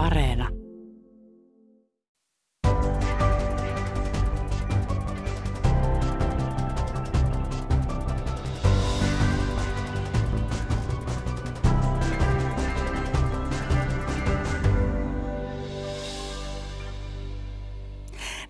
Areena.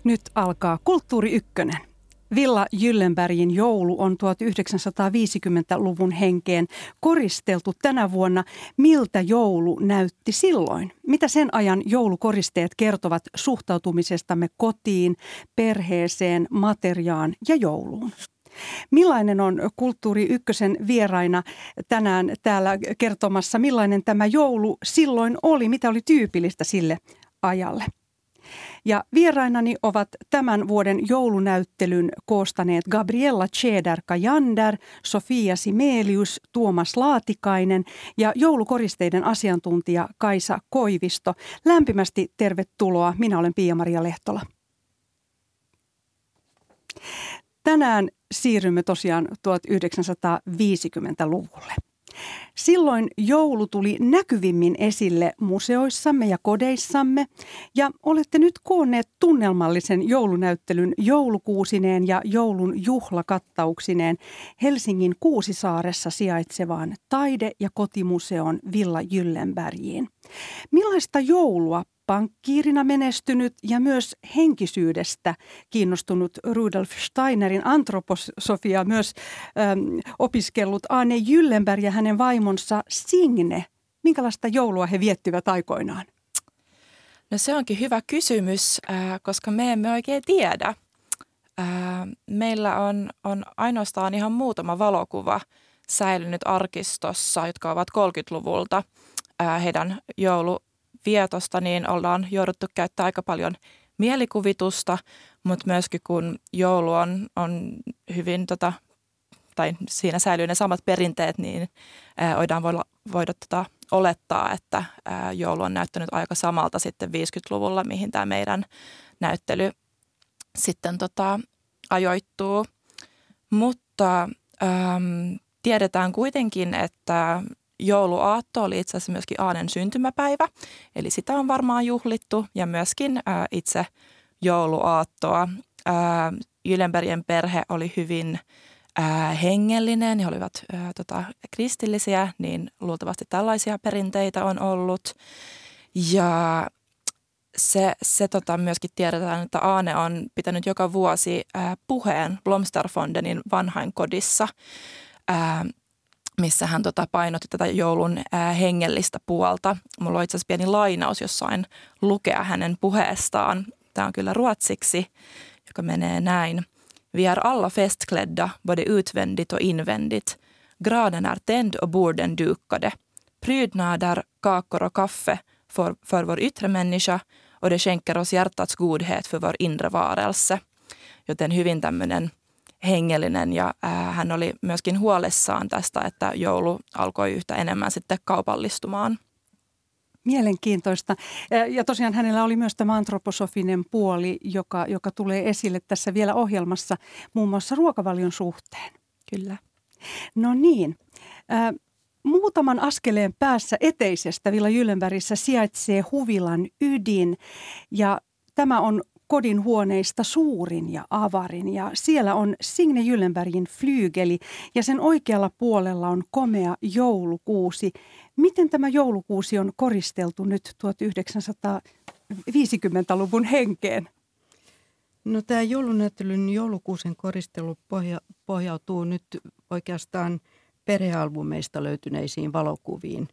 Nyt alkaa Kulttuuri Ykkönen. Villa Jyllenbergin joulu on 1950-luvun henkeen koristeltu tänä vuonna. Miltä joulu näytti silloin? Mitä sen ajan joulukoristeet kertovat suhtautumisestamme kotiin, perheeseen, materiaan ja jouluun? Millainen on Kulttuuri Ykkösen vieraina tänään täällä kertomassa, millainen tämä joulu silloin oli, mitä oli tyypillistä sille ajalle? Ja vierainani ovat tämän vuoden joulunäyttelyn koostaneet Gabriella Cheder-Kajander, Sofia Simelius, Tuomas Laatikainen ja joulukoristeiden asiantuntija Kaisa Koivisto. Lämpimästi tervetuloa. Minä olen Pia-Maria Lehtola. Tänään siirrymme tosiaan 1950-luvulle. Silloin joulu tuli näkyvimmin esille museoissamme ja kodeissamme ja olette nyt koonneet tunnelmallisen joulunäyttelyn joulukuusineen ja joulun juhlakattauksineen Helsingin Kuusisaaressa sijaitsevaan taide- ja kotimuseon Villa Jyllenbergiin. Millaista joulua pankkiirina menestynyt ja myös henkisyydestä kiinnostunut Rudolf Steinerin antroposofia myös äm, opiskellut Anne Jyllenberg ja hänen vaimonsa Signe. Minkälaista joulua he viettivät aikoinaan? No se onkin hyvä kysymys, äh, koska me emme oikein tiedä. Äh, meillä on, on ainoastaan ihan muutama valokuva säilynyt arkistossa, jotka ovat 30-luvulta äh, heidän joulu vietosta, niin ollaan jouduttu käyttää aika paljon mielikuvitusta, mutta myöskin kun joulu on, on hyvin, tota, tai siinä säilyy ne samat perinteet, niin ää, voidaan voida, voida tota, olettaa, että ää, joulu on näyttänyt aika samalta sitten 50-luvulla, mihin tämä meidän näyttely sitten tota, ajoittuu. Mutta äm, tiedetään kuitenkin, että jouluaatto oli itse asiassa myöskin Aanen syntymäpäivä, eli sitä on varmaan juhlittu ja myöskin ää, itse jouluaattoa. Ää, Jylenbergien perhe oli hyvin ää, hengellinen, he olivat ää, tota, kristillisiä, niin luultavasti tällaisia perinteitä on ollut. Ja se, se tota, myöskin tiedetään, että Aane on pitänyt joka vuosi ää, puheen Blomsterfondenin vanhainkodissa ää, missä hän tota painotti tätä joulun ää, hengellistä puolta. Mulla on itse asiassa pieni lainaus jossain lukea hänen puheestaan. Tämä on kyllä ruotsiksi, joka menee näin. Vi är alla festklädda, både utvändigt och invändigt. Graden är tänd och borden dukade. Prydnader, kakor och kaffe för, för vår yttre människa och det skänker oss hjärtats godhet för vår inre varelse. Joten hyvin tämmöinen hengellinen ja hän oli myöskin huolessaan tästä, että joulu alkoi yhtä enemmän sitten kaupallistumaan. Mielenkiintoista. Ja tosiaan hänellä oli myös tämä antroposofinen puoli, joka, joka tulee esille tässä vielä ohjelmassa muun muassa ruokavalion suhteen. Kyllä. No niin. Muutaman askeleen päässä eteisestä Villa Jyllenbergissä sijaitsee huvilan ydin ja tämä on kodin huoneista suurin ja avarin ja siellä on Signe Jyllenbergin flyygeli ja sen oikealla puolella on komea joulukuusi. Miten tämä joulukuusi on koristeltu nyt 1950-luvun henkeen? No tämä joulunäyttelyn joulukuusen koristelu pohja, pohjautuu nyt oikeastaan perhealbumeista löytyneisiin valokuviin.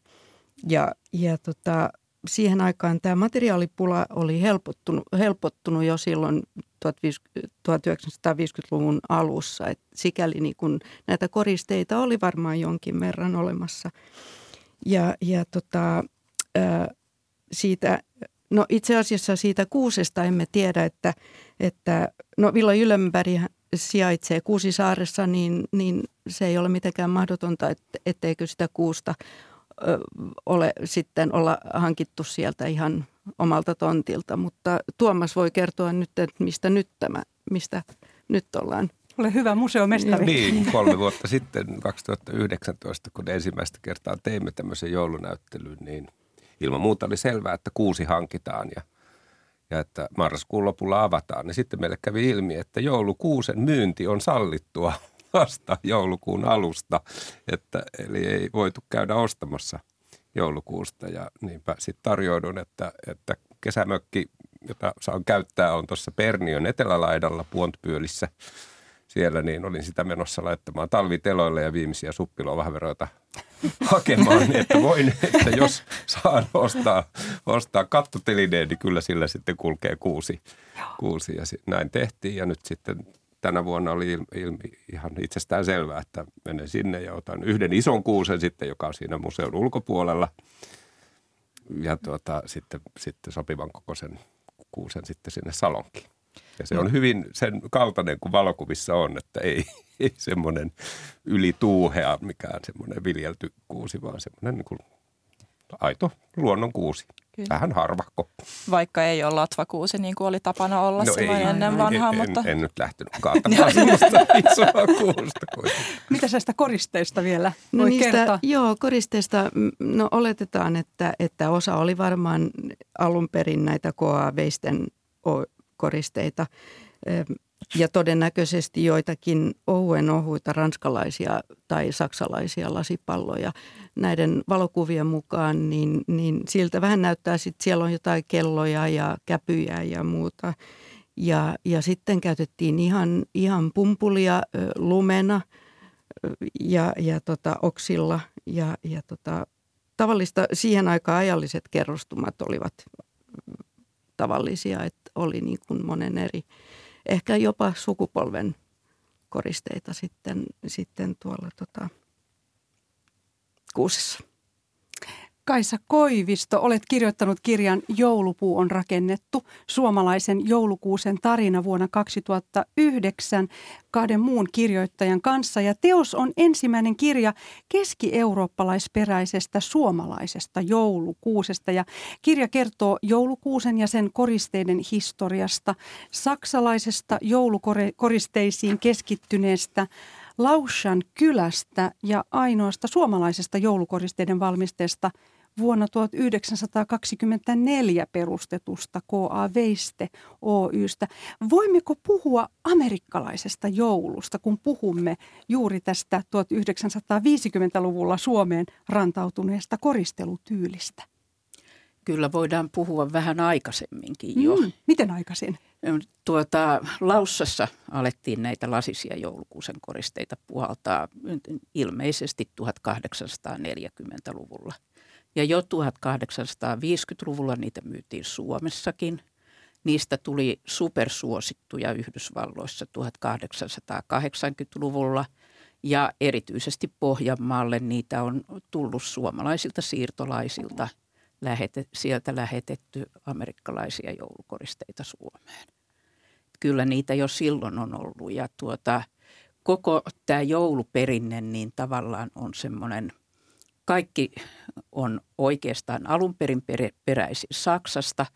Ja, ja tota, siihen aikaan tämä materiaalipula oli helpottunut, helpottunut jo silloin 1950-luvun alussa. Et sikäli niin kun näitä koristeita oli varmaan jonkin verran olemassa. Ja, ja tota, siitä, no itse asiassa siitä kuusesta emme tiedä, että, että no Villa Jyllenberg sijaitsee Kuusisaaressa, niin, niin se ei ole mitenkään mahdotonta, etteikö sitä kuusta ole sitten olla hankittu sieltä ihan omalta tontilta. Mutta Tuomas voi kertoa nyt, että mistä nyt tämä, mistä nyt ollaan ole hyvä museomestari. Niin, kolme vuotta sitten, 2019, kun ensimmäistä kertaa teimme tämmöisen joulunäyttelyn, niin ilman muuta oli selvää, että kuusi hankitaan ja, ja että marraskuun lopulla avataan. Niin sitten meille kävi ilmi, että joulukuusen myynti on sallittua vasta joulukuun alusta, että, eli ei voitu käydä ostamassa joulukuusta. Ja niinpä sitten tarjoudun, että, että kesämökki, jota saan käyttää, on tuossa Perniön etelälaidalla Puontpyölissä. Siellä niin olin sitä menossa laittamaan talviteloille ja viimeisiä suppilovahveroita hakemaan, että voin, että jos saan ostaa, ostaa kattotelineen, niin kyllä sillä sitten kulkee kuusi, kuusi ja näin tehtiin. Ja nyt sitten tänä vuonna oli ilmi, ilmi ihan itsestään selvää, että menen sinne ja otan yhden ison kuusen sitten, joka on siinä museon ulkopuolella. Ja tuota, sitten, sitten sopivan kokoisen kuusen sitten sinne salonkiin. Ja se on hyvin sen kaltainen kuin valokuvissa on, että ei, ei semmoinen ylituuhea mikään semmoinen viljelty kuusi, vaan semmoinen niin kuin aito luonnon kuusi. Kyllä. Vähän harvakko. Vaikka ei ole latvakuusi niin kuin oli tapana olla no silloin ei, ennen vanhaa. En, mutta... en, en nyt lähtenyt kaatamaan sellaista isoa kuusta. Mitä näistä koristeista vielä no voi niistä, kertoa? Joo, koristeista no oletetaan, että, että osa oli varmaan alun perin näitä koa-veisten koristeita ja todennäköisesti joitakin ohuen ohuita ranskalaisia tai saksalaisia lasipalloja. Näiden valokuvien mukaan, niin, niin siltä vähän näyttää, että siellä on jotain kelloja ja käpyjä ja muuta. Ja, ja sitten käytettiin ihan, ihan pumpulia lumena ja, ja tota, oksilla ja, ja tota, tavallista siihen aikaan ajalliset kerrostumat olivat tavallisia, että oli niin kuin monen eri – ehkä jopa sukupolven koristeita sitten, sitten tuolla tota, kuusessa. Kaisa Koivisto, olet kirjoittanut kirjan Joulupuu on rakennettu, suomalaisen joulukuusen tarina vuonna 2009 kahden muun kirjoittajan kanssa. Ja teos on ensimmäinen kirja keski-eurooppalaisperäisestä suomalaisesta joulukuusesta. Ja kirja kertoo joulukuusen ja sen koristeiden historiasta, saksalaisesta joulukoristeisiin keskittyneestä Laushan kylästä ja ainoasta suomalaisesta joulukoristeiden valmisteesta – vuonna 1924 perustetusta K.A. Veiste Oystä. Voimmeko puhua amerikkalaisesta joulusta, kun puhumme juuri tästä 1950-luvulla Suomeen rantautuneesta koristelutyylistä? Kyllä voidaan puhua vähän aikaisemminkin jo. Mm, miten aikaisin? Tuota, Laussassa alettiin näitä lasisia joulukuusen koristeita puhaltaa ilmeisesti 1840-luvulla. Ja jo 1850-luvulla niitä myytiin Suomessakin. Niistä tuli supersuosittuja Yhdysvalloissa 1880-luvulla ja erityisesti Pohjanmaalle niitä on tullut suomalaisilta siirtolaisilta lähete, sieltä lähetetty amerikkalaisia joulukoristeita Suomeen. Kyllä niitä jo silloin on ollut ja tuota, koko tämä jouluperinne niin tavallaan on semmoinen – kaikki on oikeastaan alun perin peräisin Saksasta,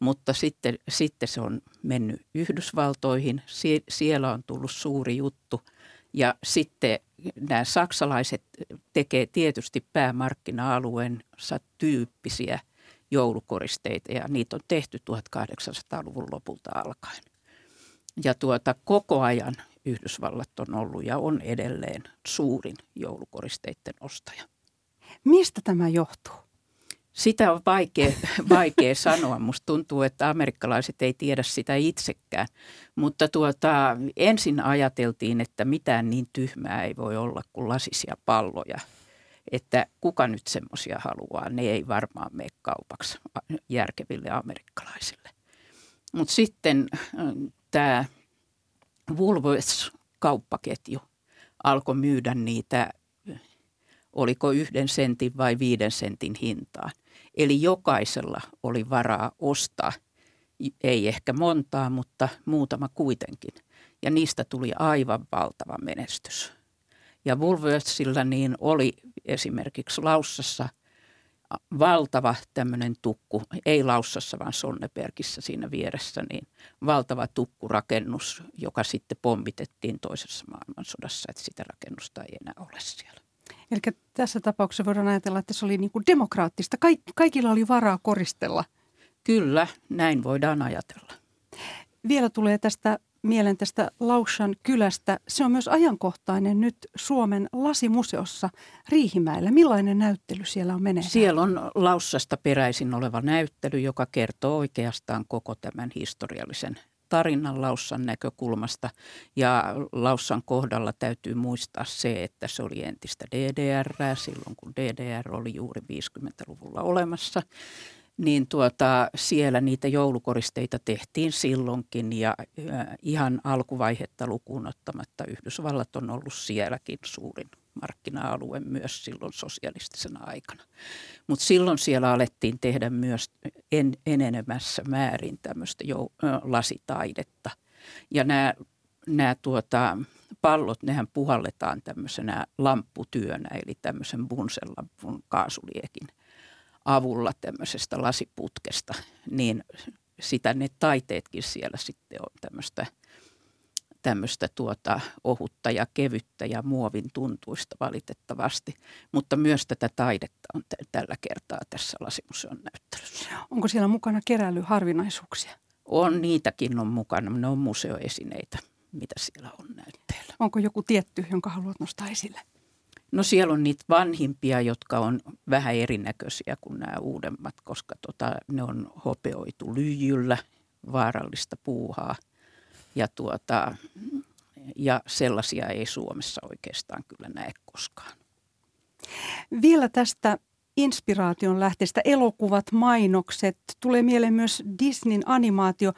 mutta sitten, sitten se on mennyt Yhdysvaltoihin. Sie, siellä on tullut suuri juttu ja sitten nämä saksalaiset tekee tietysti päämarkkina-alueensa tyyppisiä joulukoristeita ja niitä on tehty 1800-luvun lopulta alkaen. Ja tuota, koko ajan Yhdysvallat on ollut ja on edelleen suurin joulukoristeiden ostaja. Mistä tämä johtuu? Sitä on vaikea, vaikea sanoa. Musta tuntuu, että amerikkalaiset ei tiedä sitä itsekään. Mutta tuota, ensin ajateltiin, että mitään niin tyhmää ei voi olla kuin lasisia palloja. Että kuka nyt semmoisia haluaa, ne ei varmaan mene kaupaksi järkeville amerikkalaisille. Mutta sitten äh, tämä Woolworths-kauppaketju alkoi myydä niitä oliko yhden sentin vai viiden sentin hintaan. Eli jokaisella oli varaa ostaa, ei ehkä montaa, mutta muutama kuitenkin. Ja niistä tuli aivan valtava menestys. Ja Woolworthsilla niin oli esimerkiksi Laussassa valtava tämmöinen tukku, ei Laussassa vaan Sonnebergissä siinä vieressä, niin valtava tukkurakennus, joka sitten pommitettiin toisessa maailmansodassa, että sitä rakennusta ei enää ole siellä. Eli tässä tapauksessa voidaan ajatella, että se oli niin kuin demokraattista. Kaik, kaikilla oli varaa koristella. Kyllä, näin voidaan ajatella. Vielä tulee tästä mielen tästä Laushan kylästä. Se on myös ajankohtainen nyt Suomen lasimuseossa Riihimäellä. Millainen näyttely siellä on meneillään? Siellä on Laussasta peräisin oleva näyttely, joka kertoo oikeastaan koko tämän historiallisen tarinan Laussan näkökulmasta. Ja Laussan kohdalla täytyy muistaa se, että se oli entistä DDR silloin, kun DDR oli juuri 50-luvulla olemassa niin tuota, siellä niitä joulukoristeita tehtiin silloinkin ja ihan alkuvaihetta lukuun ottamatta Yhdysvallat on ollut sielläkin suurin markkina-alue myös silloin sosialistisena aikana. Mutta silloin siellä alettiin tehdä myös en, enenemässä määrin tämmöistä jou, lasitaidetta. Ja nämä tuota, pallot, nehän puhalletaan tämmöisenä lampputyönä, eli tämmöisen bunsenlampun kaasuliekin – avulla tämmöisestä lasiputkesta, niin sitä ne taiteetkin siellä sitten on tämmöistä, tämmöistä tuota ohutta ja kevyttä ja muovin tuntuista valitettavasti. Mutta myös tätä taidetta on t- tällä kertaa tässä lasimuseon näyttelyssä. Onko siellä mukana keräilyharvinaisuuksia? On, niitäkin on mukana. Ne on museoesineitä, mitä siellä on näytteillä. Onko joku tietty, jonka haluat nostaa esille? No siellä on niitä vanhimpia, jotka on vähän erinäköisiä kuin nämä uudemmat, koska tota, ne on hopeoitu lyijyllä, vaarallista puuhaa. Ja, tuota, ja sellaisia ei Suomessa oikeastaan kyllä näe koskaan. Vielä tästä inspiraation lähteestä elokuvat, mainokset. Tulee mieleen myös Disneyn animaatio,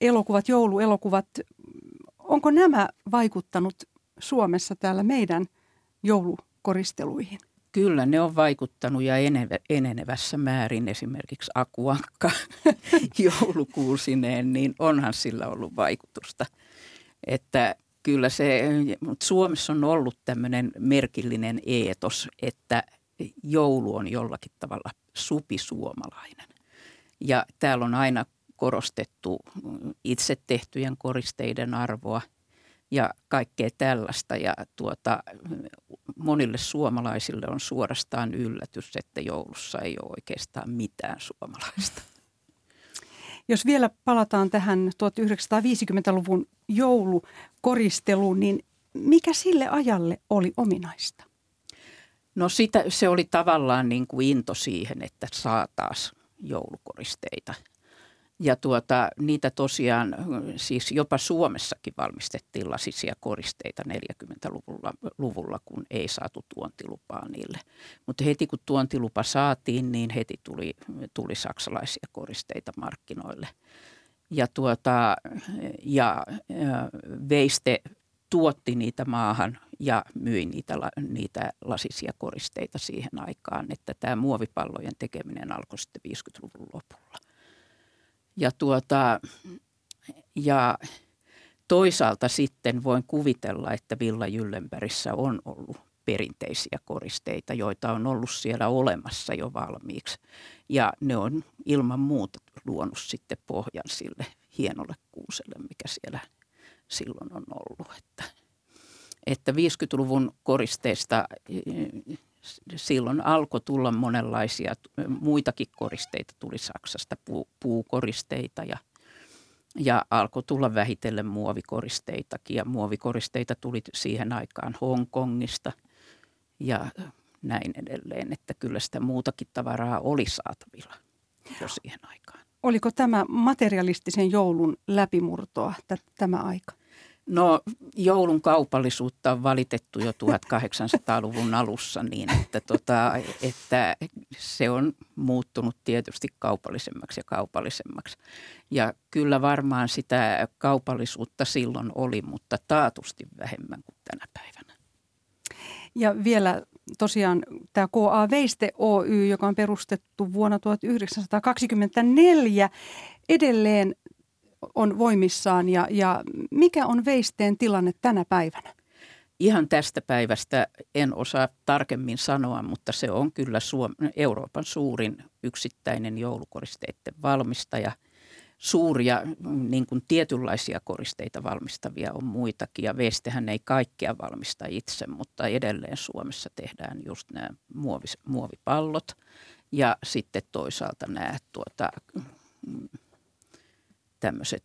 elokuvat, jouluelokuvat. Onko nämä vaikuttanut Suomessa täällä meidän joulu koristeluihin? Kyllä, ne on vaikuttanut ja enenevässä määrin esimerkiksi akuankka joulukuusineen, niin onhan sillä ollut vaikutusta. Että kyllä se, mutta Suomessa on ollut tämmöinen merkillinen eetos, että joulu on jollakin tavalla supisuomalainen. Ja täällä on aina korostettu itse tehtyjen koristeiden arvoa – ja kaikkea tällaista. Ja tuota, monille suomalaisille on suorastaan yllätys, että joulussa ei ole oikeastaan mitään suomalaista. Jos vielä palataan tähän 1950-luvun joulukoristeluun, niin mikä sille ajalle oli ominaista? No sitä, se oli tavallaan niin kuin into siihen, että saa taas joulukoristeita – ja tuota, niitä tosiaan, siis jopa Suomessakin valmistettiin lasisia koristeita 40-luvulla, luvulla, kun ei saatu tuontilupaa niille. Mutta heti kun tuontilupa saatiin, niin heti tuli, tuli saksalaisia koristeita markkinoille. Ja, tuota, ja, Veiste tuotti niitä maahan ja myi niitä, niitä lasisia koristeita siihen aikaan, että tämä muovipallojen tekeminen alkoi sitten 50-luvun lopulla. Ja, tuota, ja toisaalta sitten voin kuvitella, että Villa Jyllenbergissä on ollut perinteisiä koristeita, joita on ollut siellä olemassa jo valmiiksi. Ja ne on ilman muuta luonut sitten pohjan sille hienolle kuuselle, mikä siellä silloin on ollut. Että, että 50-luvun koristeista silloin alkoi tulla monenlaisia muitakin koristeita. Tuli Saksasta puu, puukoristeita ja, ja alkoi tulla vähitellen muovikoristeitakin. Ja muovikoristeita tuli siihen aikaan Hongkongista ja näin edelleen. Että kyllä sitä muutakin tavaraa oli saatavilla jo siihen aikaan. Oliko tämä materialistisen joulun läpimurtoa tämä aika? No joulun kaupallisuutta on valitettu jo 1800-luvun alussa niin, että, tota, että se on muuttunut tietysti kaupallisemmaksi ja kaupallisemmaksi. Ja kyllä varmaan sitä kaupallisuutta silloin oli, mutta taatusti vähemmän kuin tänä päivänä. Ja vielä tosiaan tämä KA Veiste Oy, joka on perustettu vuonna 1924, edelleen on voimissaan ja, ja mikä on veisteen tilanne tänä päivänä? Ihan tästä päivästä en osaa tarkemmin sanoa, mutta se on kyllä Suom- Euroopan suurin yksittäinen joulukoristeiden valmistaja. suuria niin kuin tietynlaisia koristeita valmistavia on muitakin ja Vestehän ei kaikkea valmista itse, mutta edelleen Suomessa tehdään just nämä muovis, muovipallot ja sitten toisaalta nämä tuota, tämmöiset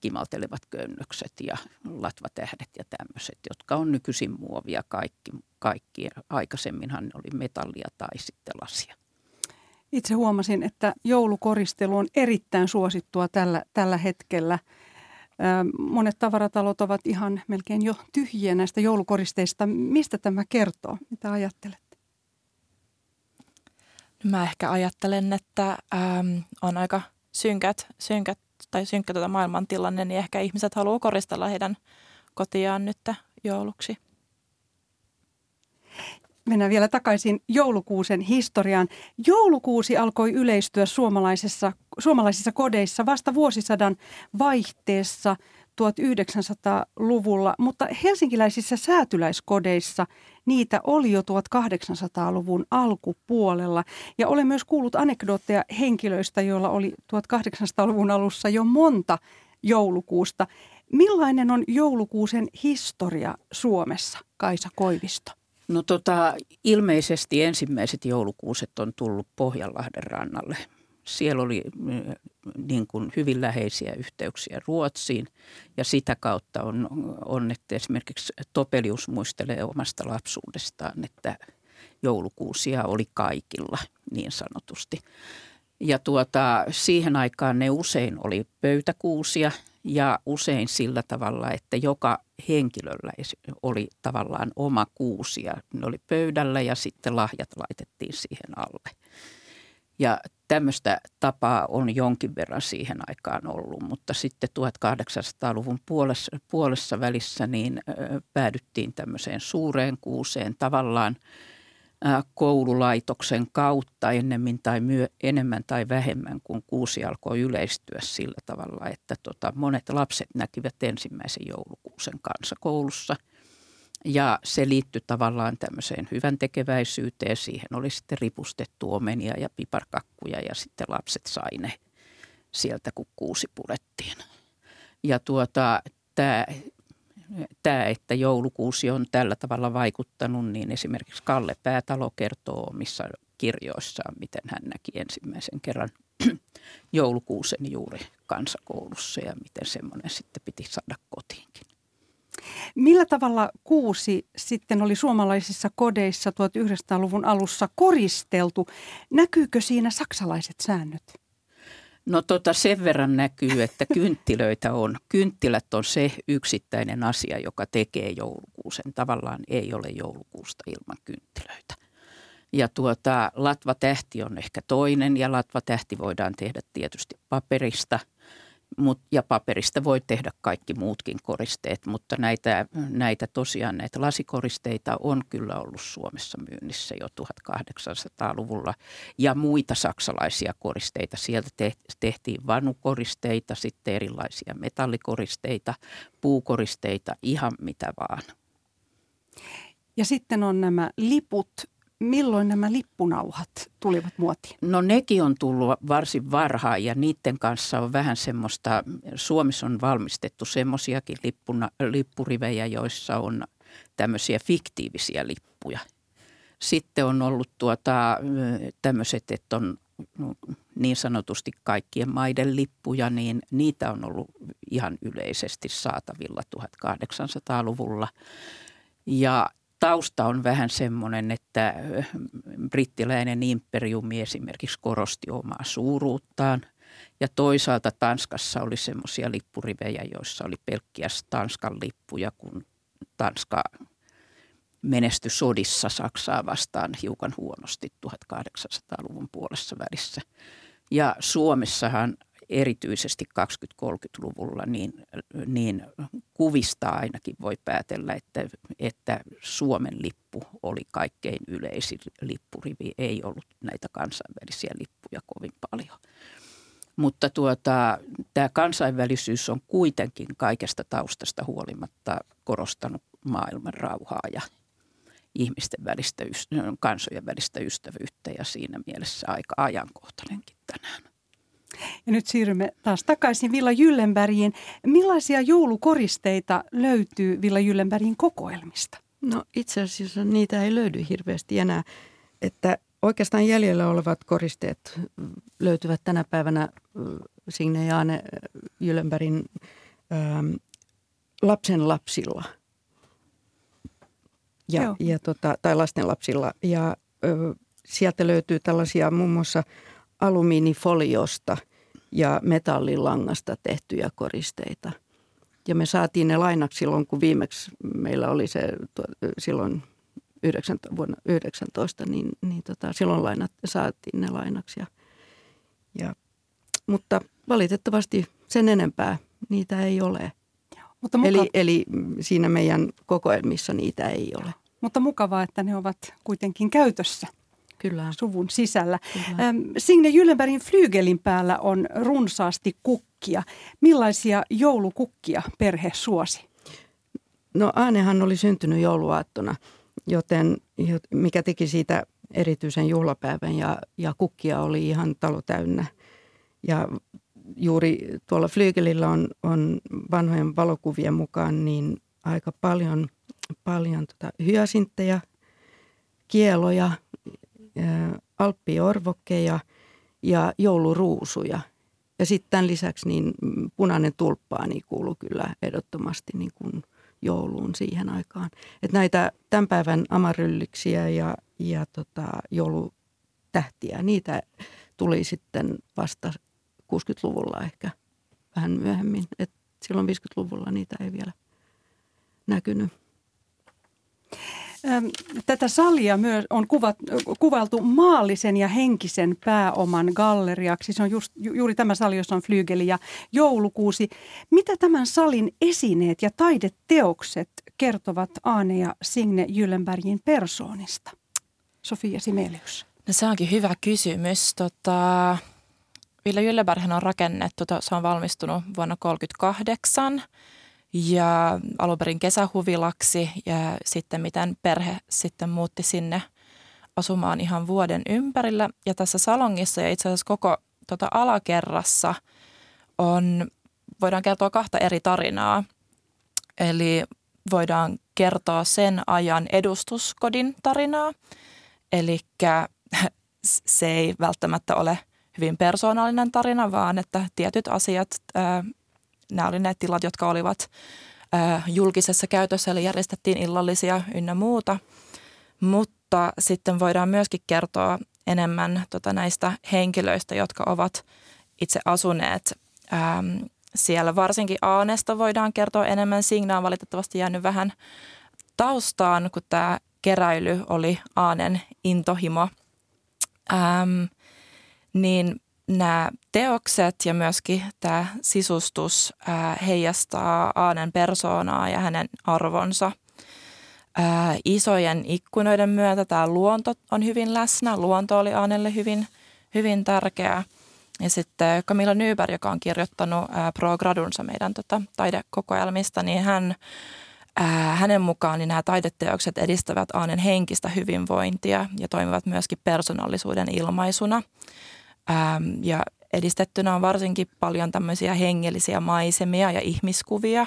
kimaltelevat könnökset ja latvatähdet ja tämmöiset, jotka on nykyisin muovia kaikki. kaikki. Aikaisemminhan ne oli metallia tai sitten lasia. Itse huomasin, että joulukoristelu on erittäin suosittua tällä, tällä hetkellä. Monet tavaratalot ovat ihan melkein jo tyhjiä näistä joulukoristeista. Mistä tämä kertoo? Mitä ajattelette? Mä ehkä ajattelen, että ähm, on aika synkät, synkät tai synkkä tuota maailmantilanne, niin ehkä ihmiset haluaa koristella heidän kotiaan nyt jouluksi. Mennään vielä takaisin joulukuusen historiaan. Joulukuusi alkoi yleistyä suomalaisissa, suomalaisissa kodeissa vasta vuosisadan vaihteessa 1900-luvulla, mutta helsinkiläisissä säätyläiskodeissa niitä oli jo 1800-luvun alkupuolella. Ja olen myös kuullut anekdootteja henkilöistä, joilla oli 1800-luvun alussa jo monta joulukuusta. Millainen on joulukuusen historia Suomessa, Kaisa Koivisto? No tota, ilmeisesti ensimmäiset joulukuuset on tullut Pohjanlahden rannalle. Siellä oli mm, niin kuin hyvin läheisiä yhteyksiä Ruotsiin ja sitä kautta on, on että esimerkiksi Topelius muistelee omasta lapsuudestaan, että joulukuusia oli kaikilla niin sanotusti. Ja tuota, siihen aikaan ne usein oli pöytäkuusia ja usein sillä tavalla, että joka henkilöllä oli tavallaan oma kuusi ja ne oli pöydällä ja sitten lahjat laitettiin siihen alle. Ja tämmöistä tapaa on jonkin verran siihen aikaan ollut, mutta sitten 1800-luvun puolessa, puolessa välissä niin päädyttiin tämmöiseen suureen kuuseen tavallaan – koululaitoksen kautta ennemmin tai myö, enemmän tai vähemmän, kun kuusi alkoi yleistyä sillä tavalla, että tota, monet lapset näkivät ensimmäisen joulukuusen kansakoulussa. Ja se liittyi tavallaan tämmöiseen hyvän tekeväisyyteen. Siihen oli sitten ripustettu omenia ja piparkakkuja ja sitten lapset sai ne sieltä, kun kuusi purettiin. Ja tuota, tämä tämä, että joulukuusi on tällä tavalla vaikuttanut, niin esimerkiksi Kalle Päätalo kertoo omissa kirjoissaan, miten hän näki ensimmäisen kerran joulukuusen juuri kansakoulussa ja miten semmoinen sitten piti saada kotiinkin. Millä tavalla kuusi sitten oli suomalaisissa kodeissa 1900-luvun alussa koristeltu? Näkyykö siinä saksalaiset säännöt? No tota sen verran näkyy, että kynttilöitä on. Kynttilät on se yksittäinen asia, joka tekee joulukuusen. Tavallaan ei ole joulukuusta ilman kynttilöitä. Ja tuota, latvatähti on ehkä toinen ja latvatähti voidaan tehdä tietysti paperista – Mut, ja paperista voi tehdä kaikki muutkin koristeet, mutta näitä, näitä tosiaan näitä lasikoristeita on kyllä ollut Suomessa myynnissä jo 1800-luvulla. Ja muita saksalaisia koristeita. Sieltä tehtiin vanukoristeita, sitten erilaisia metallikoristeita, puukoristeita, ihan mitä vaan. Ja sitten on nämä liput, milloin nämä lippunauhat tulivat muotiin? No nekin on tullut varsin varhaan ja niiden kanssa on vähän semmoista, Suomessa on valmistettu semmoisiakin lippurivejä, joissa on tämmöisiä fiktiivisiä lippuja. Sitten on ollut tuota, tämmöiset, että on niin sanotusti kaikkien maiden lippuja, niin niitä on ollut ihan yleisesti saatavilla 1800-luvulla. Ja tausta on vähän semmoinen, että brittiläinen imperiumi esimerkiksi korosti omaa suuruuttaan. Ja toisaalta Tanskassa oli semmoisia lippurivejä, joissa oli pelkkiä Tanskan lippuja, kun Tanska menestyi sodissa Saksaa vastaan hiukan huonosti 1800-luvun puolessa välissä. Ja Suomessahan erityisesti 20-30-luvulla, niin, niin kuvista ainakin voi päätellä, että, että Suomen lippu oli kaikkein yleisin lippurivi. Ei ollut näitä kansainvälisiä lippuja kovin paljon. Mutta tuota, tämä kansainvälisyys on kuitenkin kaikesta taustasta huolimatta korostanut maailman rauhaa ja ihmisten välistä, kansojen välistä ystävyyttä ja siinä mielessä aika ajankohtainenkin tänään. Ja nyt siirrymme taas takaisin Villa Jyllenbergiin. Millaisia joulukoristeita löytyy Villa Jyllenbergin kokoelmista? No itse asiassa niitä ei löydy hirveästi enää, että oikeastaan jäljellä olevat koristeet löytyvät tänä päivänä Signe Jaane Jyllenbergin ähm, lapsen lapsilla ja, ja tota, tai lasten lapsilla. Ja ö, sieltä löytyy tällaisia muun muassa alumiinifoliosta ja metallilangasta tehtyjä koristeita. Ja me saatiin ne lainaksi silloin, kun viimeksi meillä oli se silloin 9, vuonna 19, niin, niin tota, silloin lainat, saatiin ne lainaksi. Ja, ja, mutta valitettavasti sen enempää niitä ei ole. Mutta muka... eli, eli siinä meidän kokoelmissa niitä ei ole. Mutta mukavaa, että ne ovat kuitenkin käytössä. Kyllä. suvun sisällä. Kyllä. Signe Jyllenbergin flygelin päällä on runsaasti kukkia. Millaisia joulukukkia perhe suosi? No Aanehan oli syntynyt jouluaattona, joten mikä teki siitä erityisen juhlapäivän ja, ja kukkia oli ihan talo täynnä. Ja juuri tuolla Flygelillä on, on vanhojen valokuvien mukaan niin aika paljon, paljon tota hyasinttejä, kieloja, alppiorvokkeja ja jouluruusuja. Ja sitten tämän lisäksi niin punainen tulppaani kuuluu kyllä ehdottomasti niin kuin jouluun siihen aikaan. Et näitä tämän päivän amarylliksiä ja, ja tota, joulutähtiä, niitä tuli sitten vasta 60-luvulla ehkä vähän myöhemmin. Et silloin 50-luvulla niitä ei vielä näkynyt. Tätä salia myös on kuvat, kuvailtu maallisen ja henkisen pääoman galleriaksi. Se on just, juuri tämä sali, jossa on flygeli ja joulukuusi. Mitä tämän salin esineet ja taideteokset kertovat Aane ja Signe Jyllenbergin persoonista? Sofia Simelius. No se onkin hyvä kysymys. Tota, Ville Jyllenberg on rakennettu, se on valmistunut vuonna 1938 ja alun perin kesähuvilaksi ja sitten miten perhe sitten muutti sinne asumaan ihan vuoden ympärillä. Ja tässä salongissa ja itse asiassa koko tota alakerrassa on, voidaan kertoa kahta eri tarinaa. Eli voidaan kertoa sen ajan edustuskodin tarinaa, eli se ei välttämättä ole hyvin persoonallinen tarina, vaan että tietyt asiat nämä oli ne tilat, jotka olivat julkisessa käytössä, eli järjestettiin illallisia ynnä muuta. Mutta sitten voidaan myöskin kertoa enemmän tota näistä henkilöistä, jotka ovat itse asuneet ähm, siellä. Varsinkin Aanesta voidaan kertoa enemmän. Signaa on valitettavasti jäänyt vähän taustaan, kun tämä keräily oli Aanen intohimo. Ähm, niin nämä teokset ja myöskin tämä sisustus heijastaa Aanen persoonaa ja hänen arvonsa. Isojen ikkunoiden myötä tämä luonto on hyvin läsnä. Luonto oli Aanelle hyvin, hyvin tärkeää. Ja sitten Camilla Nyberg, joka on kirjoittanut Pro Gradunsa meidän tota, taidekokoelmista, niin hän, ää, hänen mukaan niin nämä taideteokset edistävät Aanen henkistä hyvinvointia ja toimivat myöskin persoonallisuuden ilmaisuna. Ähm, ja edistettynä on varsinkin paljon tämmöisiä hengellisiä maisemia ja ihmiskuvia.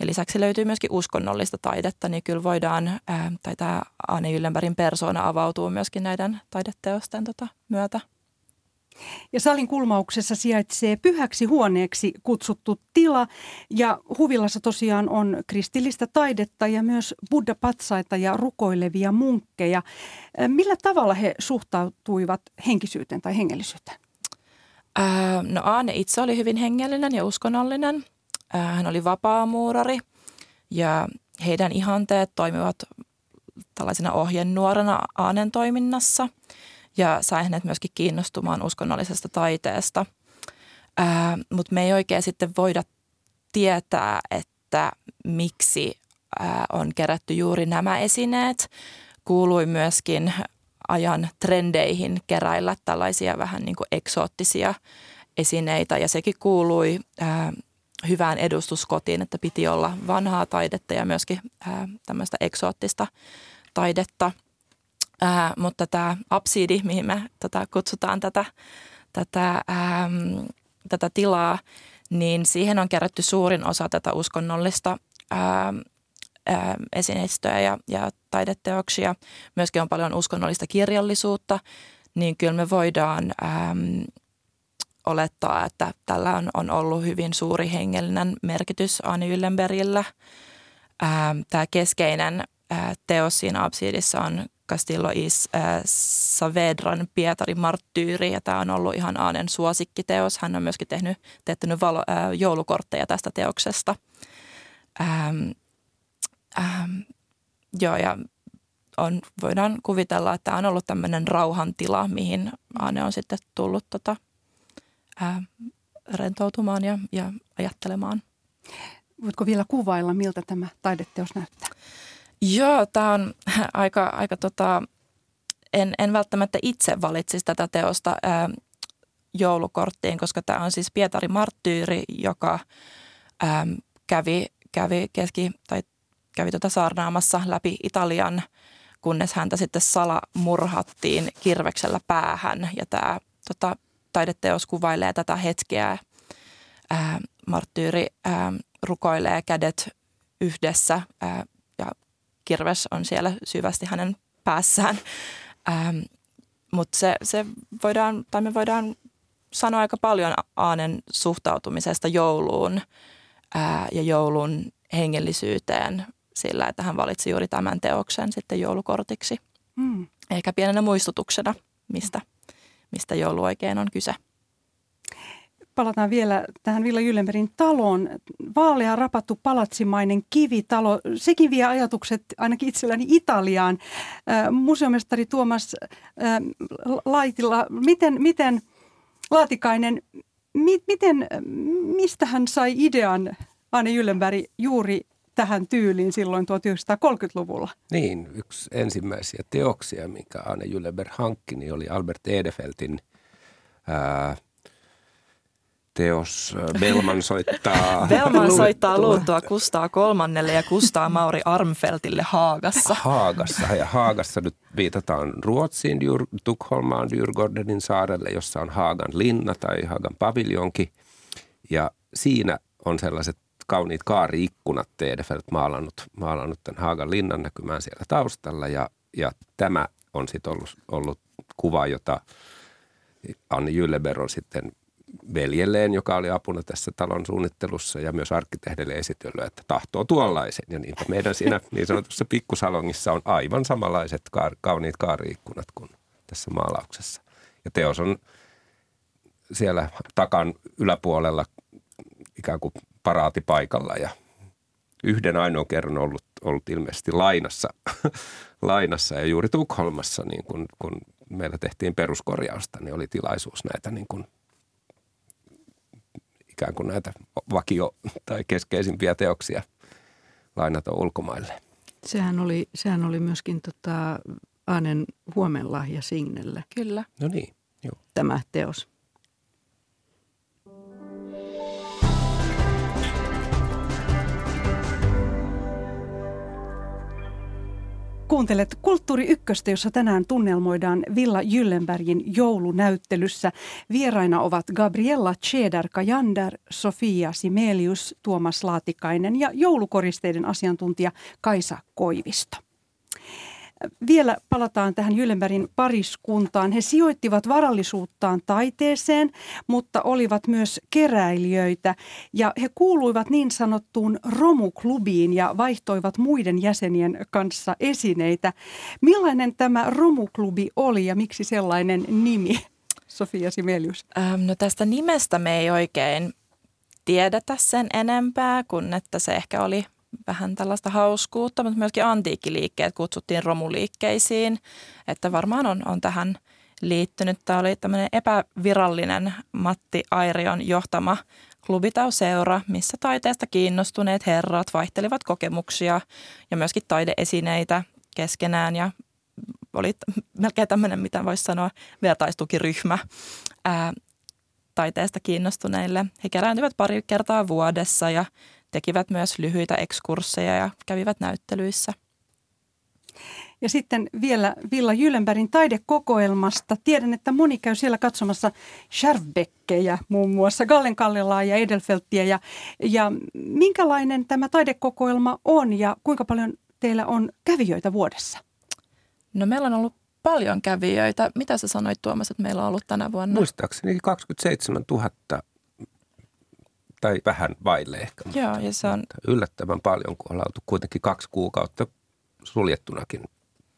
Ja lisäksi löytyy myöskin uskonnollista taidetta, niin kyllä voidaan, ää, tai tämä Anne Yllenbergin persoona avautuu myöskin näiden taideteosten tota, myötä. Ja salin kulmauksessa sijaitsee pyhäksi huoneeksi kutsuttu tila ja huvilassa tosiaan on kristillistä taidetta ja myös buddha-patsaita ja rukoilevia munkkeja. Millä tavalla he suhtautuivat henkisyyteen tai hengellisyyteen? Ää, no Aane itse oli hyvin hengellinen ja uskonnollinen. Ää, hän oli vapaamuurari ja heidän ihanteet toimivat tällaisena ohjenuorana Aanen toiminnassa – ja sai hänet myöskin kiinnostumaan uskonnollisesta taiteesta. Mutta me ei oikein sitten voida tietää, että miksi ää, on kerätty juuri nämä esineet. Kuului myöskin ajan trendeihin keräillä tällaisia vähän niin kuin eksoottisia esineitä ja sekin kuului ää, hyvään edustuskotiin, että piti olla vanhaa taidetta ja myöskin ää, tämmöistä eksoottista taidetta – Ää, mutta tämä absidi, mihin me tota, kutsutaan tätä, tätä ää, tätä tilaa, niin siihen on kerätty suurin osa tätä uskonnollista ää, ää, esineistöä ja, ja taideteoksia. Myöskin on paljon uskonnollista kirjallisuutta, niin kyllä me voidaan äm, olettaa, että tällä on, on ollut hyvin suuri hengellinen merkitys Anni Yllenbergillä. Tämä keskeinen ää, teos siinä absidissa on Castillo is äh, Saavedran Pietari Marttyyri ja tämä on ollut ihan Aanen suosikkiteos. Hän on myöskin tehnyt, tehnyt valo, äh, joulukortteja tästä teoksesta. Ähm, ähm, joo ja on, voidaan kuvitella, että tämä on ollut tämmöinen rauhantila, mihin Aane on sitten tullut tota, ää, rentoutumaan ja, ja ajattelemaan. Voitko vielä kuvailla, miltä tämä taideteos näyttää? Joo, tämä on aika, aika tota, en, en välttämättä itse valitsisi tätä teosta ää, joulukorttiin, koska tämä on siis Pietari Marttyyri, joka ää, kävi, kävi keski, tai kävi tuota saarnaamassa läpi Italian, kunnes häntä sitten salamurhattiin kirveksellä päähän. Ja tämä tota, taideteos kuvailee tätä hetkeä. Ää, marttyyri ää, rukoilee kädet yhdessä ää, ja kirves on siellä syvästi hänen päässään. Ähm, Mutta se, se voidaan, tai me voidaan sanoa aika paljon Aanen suhtautumisesta jouluun ää, ja joulun hengellisyyteen sillä, että hän valitsi juuri tämän teoksen sitten joulukortiksi. Hmm. Ehkä pienenä muistutuksena, mistä, mistä joulu oikein on kyse palataan vielä tähän Villa Jyllenbergin taloon. Vaalea rapattu palatsimainen kivitalo, sekin vie ajatukset ainakin itselläni Italiaan. museomestari Tuomas Laitila, miten, miten Laatikainen, mi, miten, mistä hän sai idean Anne Jyllenberg juuri tähän tyyliin silloin 1930-luvulla? Niin, yksi ensimmäisiä teoksia, minkä Anne Jyllenberg hankki, niin oli Albert Edefeltin ää, teos. Belman soittaa... Belman soittaa luuttua Kustaa kolmannelle ja Kustaa Mauri Armfeltille Haagassa. Haagassa ja Haagassa nyt viitataan Ruotsiin, Tukholmaan, Dyrgårdenin saarelle, jossa on Haagan linna tai Haagan paviljonki. Ja siinä on sellaiset kauniit kaariikkunat Tedefelt maalannut, maalannut tämän Haagan linnan näkymään siellä taustalla ja, ja tämä on sitten ollut, ollut kuva, jota Anni Jylleber on sitten veljelleen, joka oli apuna tässä talon suunnittelussa ja myös arkkitehdille esitellyt, että tahtoo tuollaisen. Ja niinpä meidän siinä niin sanotussa pikkusalongissa on aivan samanlaiset kaar, kauniit kaariikkunat kuin tässä maalauksessa. Ja teos on siellä takan yläpuolella ikään kuin paraatipaikalla ja yhden ainoan kerran ollut, ollut ilmeisesti lainassa, lainassa ja juuri Tukholmassa, niin kun, kun meillä tehtiin peruskorjausta, niin oli tilaisuus näitä niin kuin ikään kuin näitä vakio- tai keskeisimpiä teoksia lainata ulkomaille. Sehän oli, sehän oli myöskin tota Aanen huomenlahja Signelle. Kyllä. No niin, joo. Tämä teos. Kuuntelet Kulttuuri Ykköstä, jossa tänään tunnelmoidaan Villa Jyllenbergin joulunäyttelyssä. Vieraina ovat Gabriella Cheder Kajander, Sofia Simelius, Tuomas Laatikainen ja joulukoristeiden asiantuntija Kaisa Koivisto. Vielä palataan tähän Jyllenbergin pariskuntaan. He sijoittivat varallisuuttaan taiteeseen, mutta olivat myös keräilijöitä. Ja he kuuluivat niin sanottuun romuklubiin ja vaihtoivat muiden jäsenien kanssa esineitä. Millainen tämä romuklubi oli ja miksi sellainen nimi? Sofia Simelius. Ähm, no tästä nimestä me ei oikein tiedetä sen enempää, kun että se ehkä oli vähän tällaista hauskuutta, mutta myöskin antiikkiliikkeet kutsuttiin romuliikkeisiin, että varmaan on, on tähän liittynyt. Tämä oli tämmöinen epävirallinen Matti Airion johtama klubitauseura, missä taiteesta kiinnostuneet herrat vaihtelivat kokemuksia ja myöskin taideesineitä keskenään ja oli melkein tämmöinen, mitä voisi sanoa, vertaistukiryhmä ää, taiteesta kiinnostuneille. He kerääntyivät pari kertaa vuodessa ja tekivät myös lyhyitä ekskursseja ja kävivät näyttelyissä. Ja sitten vielä Villa Jyllenbergin taidekokoelmasta. Tiedän, että moni käy siellä katsomassa Schärfbeckejä, muun muassa Gallen Kallelaa ja Edelfelttiä. Ja, ja minkälainen tämä taidekokoelma on ja kuinka paljon teillä on kävijöitä vuodessa? No meillä on ollut paljon kävijöitä. Mitä sä sanoit Tuomas, että meillä on ollut tänä vuonna? Muistaakseni 27 000 tai vähän vaille ehkä. Joo, ja se on... Yllättävän paljon, kun ollaan oltu kuitenkin kaksi kuukautta suljettunakin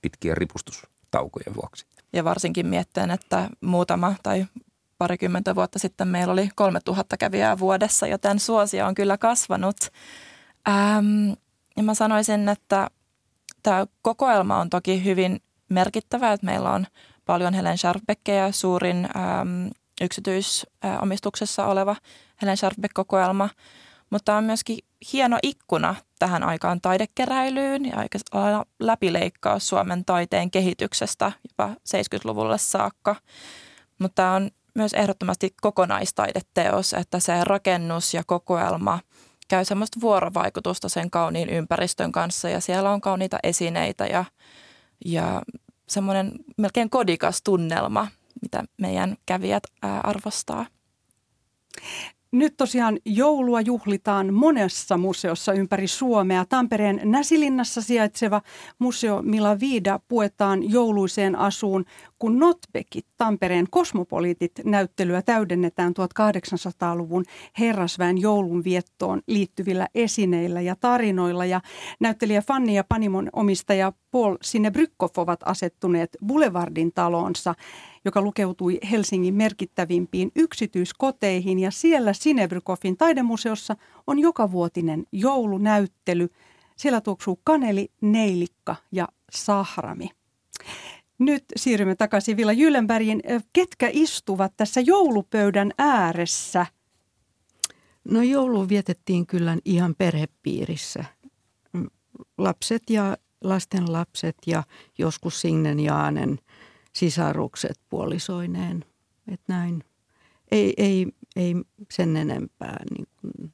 pitkien ripustustaukojen vuoksi. Ja varsinkin miettien, että muutama tai parikymmentä vuotta sitten meillä oli 3000 kävijää vuodessa, joten suosio on kyllä kasvanut. Ähm, ja mä sanoisin, että tämä kokoelma on toki hyvin merkittävä, että meillä on paljon Helen Scharfbeckejä, suurin äm, yksityisomistuksessa oleva Helen Scharfbeck-kokoelma, mutta on myöskin hieno ikkuna tähän aikaan taidekeräilyyn ja aika läpileikkaus Suomen taiteen kehityksestä jopa 70-luvulle saakka. Mutta on myös ehdottomasti kokonaistaideteos, että se rakennus ja kokoelma käy semmoista vuorovaikutusta sen kauniin ympäristön kanssa ja siellä on kauniita esineitä ja, ja semmoinen melkein kodikas tunnelma, mitä meidän kävijät arvostaa. Nyt tosiaan joulua juhlitaan monessa museossa ympäri Suomea. Tampereen Näsilinnassa sijaitseva museo Mila Viida puetaan jouluiseen asuun, kun Notbekit, Tampereen kosmopoliitit näyttelyä täydennetään 1800-luvun herrasväen joulunviettoon liittyvillä esineillä ja tarinoilla. Ja näyttelijä Fanni ja Panimon omistaja Paul Sinebrykkov ovat asettuneet Boulevardin talonsa joka lukeutui Helsingin merkittävimpiin yksityiskoteihin ja siellä Sinebrykoffin taidemuseossa on jokavuotinen joulunäyttely. Siellä tuoksuu kaneli, neilikka ja sahrami. Nyt siirrymme takaisin Villa Jyllenbergin. Ketkä istuvat tässä joulupöydän ääressä? No joulu vietettiin kyllä ihan perhepiirissä. Lapset ja lasten lapset ja joskus Signen Jaanen – sisarukset puolisoineen. Että näin. Ei, ei, ei sen enempää. Niin kuin.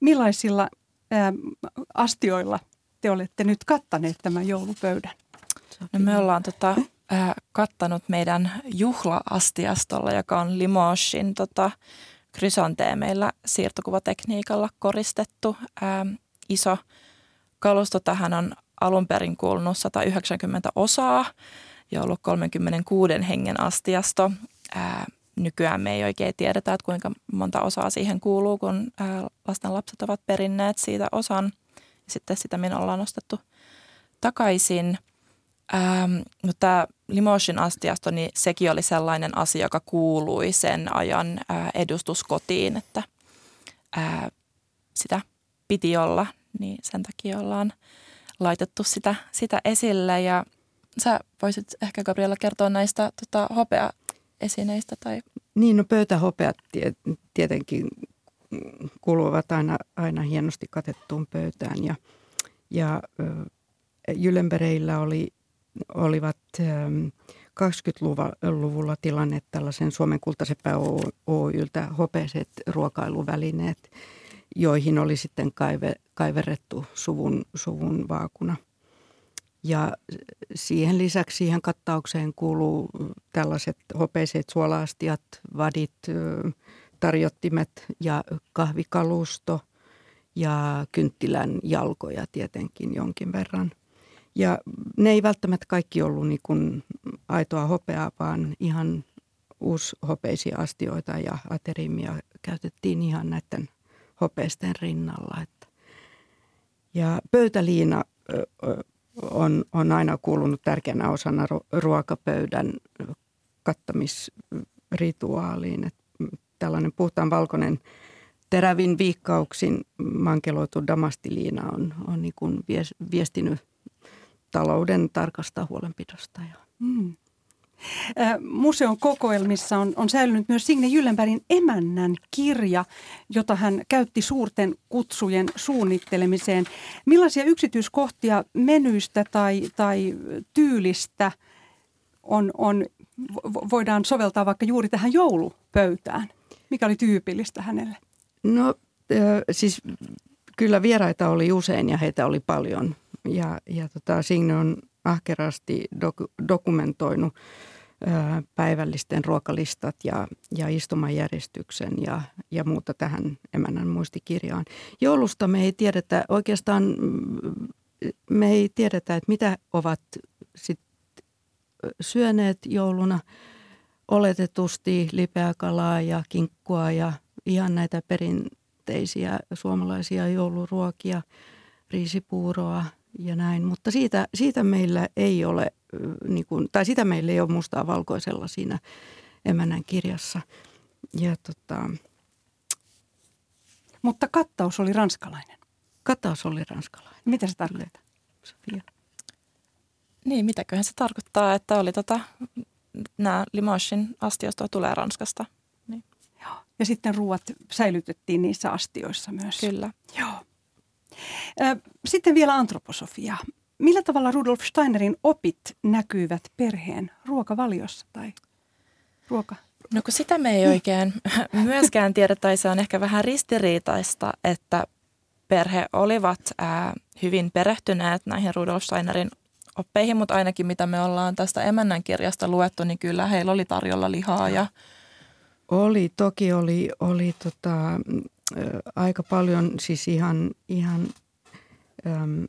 Millaisilla ää, astioilla te olette nyt kattaneet tämän joulupöydän? No me ollaan tota, ää, kattanut meidän juhla-astiastolla, joka on Limoshin tota, krysanteemeilla siirtokuvatekniikalla koristettu ää, iso kalusto. Tähän on alun perin kuulunut 190 osaa ja ollut 36 hengen astiasto. Ää, nykyään me ei oikein tiedetä, että kuinka monta osaa siihen kuuluu, kun ää, lasten lapset ovat perinneet siitä osan. Sitten sitä minä ollaan nostettu takaisin. Ähm, mutta tämä Limoshin astiasto, niin sekin oli sellainen asia, joka kuului sen ajan ää, edustuskotiin, että ää, sitä piti olla, niin sen takia ollaan laitettu sitä, sitä esille. Ja sä voisit ehkä Gabriella kertoa näistä tota, hopea-esineistä tai... Niin, no pöytähopeat tietenkin kuuluvat aina, aina hienosti katettuun pöytään ja, ja Jylembereillä oli, olivat 20-luvulla tilanne tällaisen Suomen kultasepä Oyltä hopeiset ruokailuvälineet, joihin oli sitten kaive, kaiverrettu suvun, suvun vaakuna – ja siihen lisäksi siihen kattaukseen kuuluu tällaiset hopeiset suolaastiat, vadit, tarjottimet ja kahvikalusto ja kynttilän jalkoja tietenkin jonkin verran. Ja ne ei välttämättä kaikki ollut niin kuin aitoa hopeaa, vaan ihan uushopeisia astioita ja aterimia käytettiin ihan näiden hopeisten rinnalla. Ja pöytäliina on, on aina kuulunut tärkeänä osana ruokapöydän kattamisrituaaliin. Että tällainen puhtaan valkoinen terävin viikkauksin mankeloitu damastiliina on, on niin kuin viestinyt talouden tarkasta huolenpidosta. Mm. Museon kokoelmissa on, on säilynyt myös Signe Jyllenbergin emännän kirja, jota hän käytti suurten kutsujen suunnittelemiseen. Millaisia yksityiskohtia menyistä tai, tai tyylistä on, on, voidaan soveltaa vaikka juuri tähän joulupöytään? Mikä oli tyypillistä hänelle? No siis kyllä vieraita oli usein ja heitä oli paljon. Ja, ja tota, Signe on ahkerasti dok- dokumentoinut ää, päivällisten ruokalistat ja, ja istumajärjestyksen ja, ja muuta tähän emännän muistikirjaan. Joulusta me ei tiedetä, oikeastaan mm, me ei tiedetä, että mitä ovat sit syöneet jouluna. Oletetusti lipeäkalaa ja kinkkua ja ihan näitä perinteisiä suomalaisia jouluruokia, riisipuuroa ja näin. Mutta siitä, siitä meillä ei ole, niin kuin, tai sitä meillä ei ole mustaa valkoisella siinä emännän kirjassa. Ja tota, Mutta kattaus oli ranskalainen. kattaus oli ranskalainen. Mitä se tarkoittaa? Sofia. Niin, mitäköhän se tarkoittaa, että oli tota, nämä Limousin astiosta tulee Ranskasta. Ja sitten ruuat säilytettiin niissä astioissa myös. Kyllä. Joo. Sitten vielä antroposofia. Millä tavalla Rudolf Steinerin opit näkyvät perheen ruokavaliossa tai ruoka? No kun sitä me ei oikein myöskään tiedä, tai se on ehkä vähän ristiriitaista, että perhe olivat ää, hyvin perehtyneet näihin Rudolf Steinerin oppeihin, mutta ainakin mitä me ollaan tästä emännän kirjasta luettu, niin kyllä heillä oli tarjolla lihaa ja Oli, toki oli, oli tota, aika paljon siis ihan, ihan äm,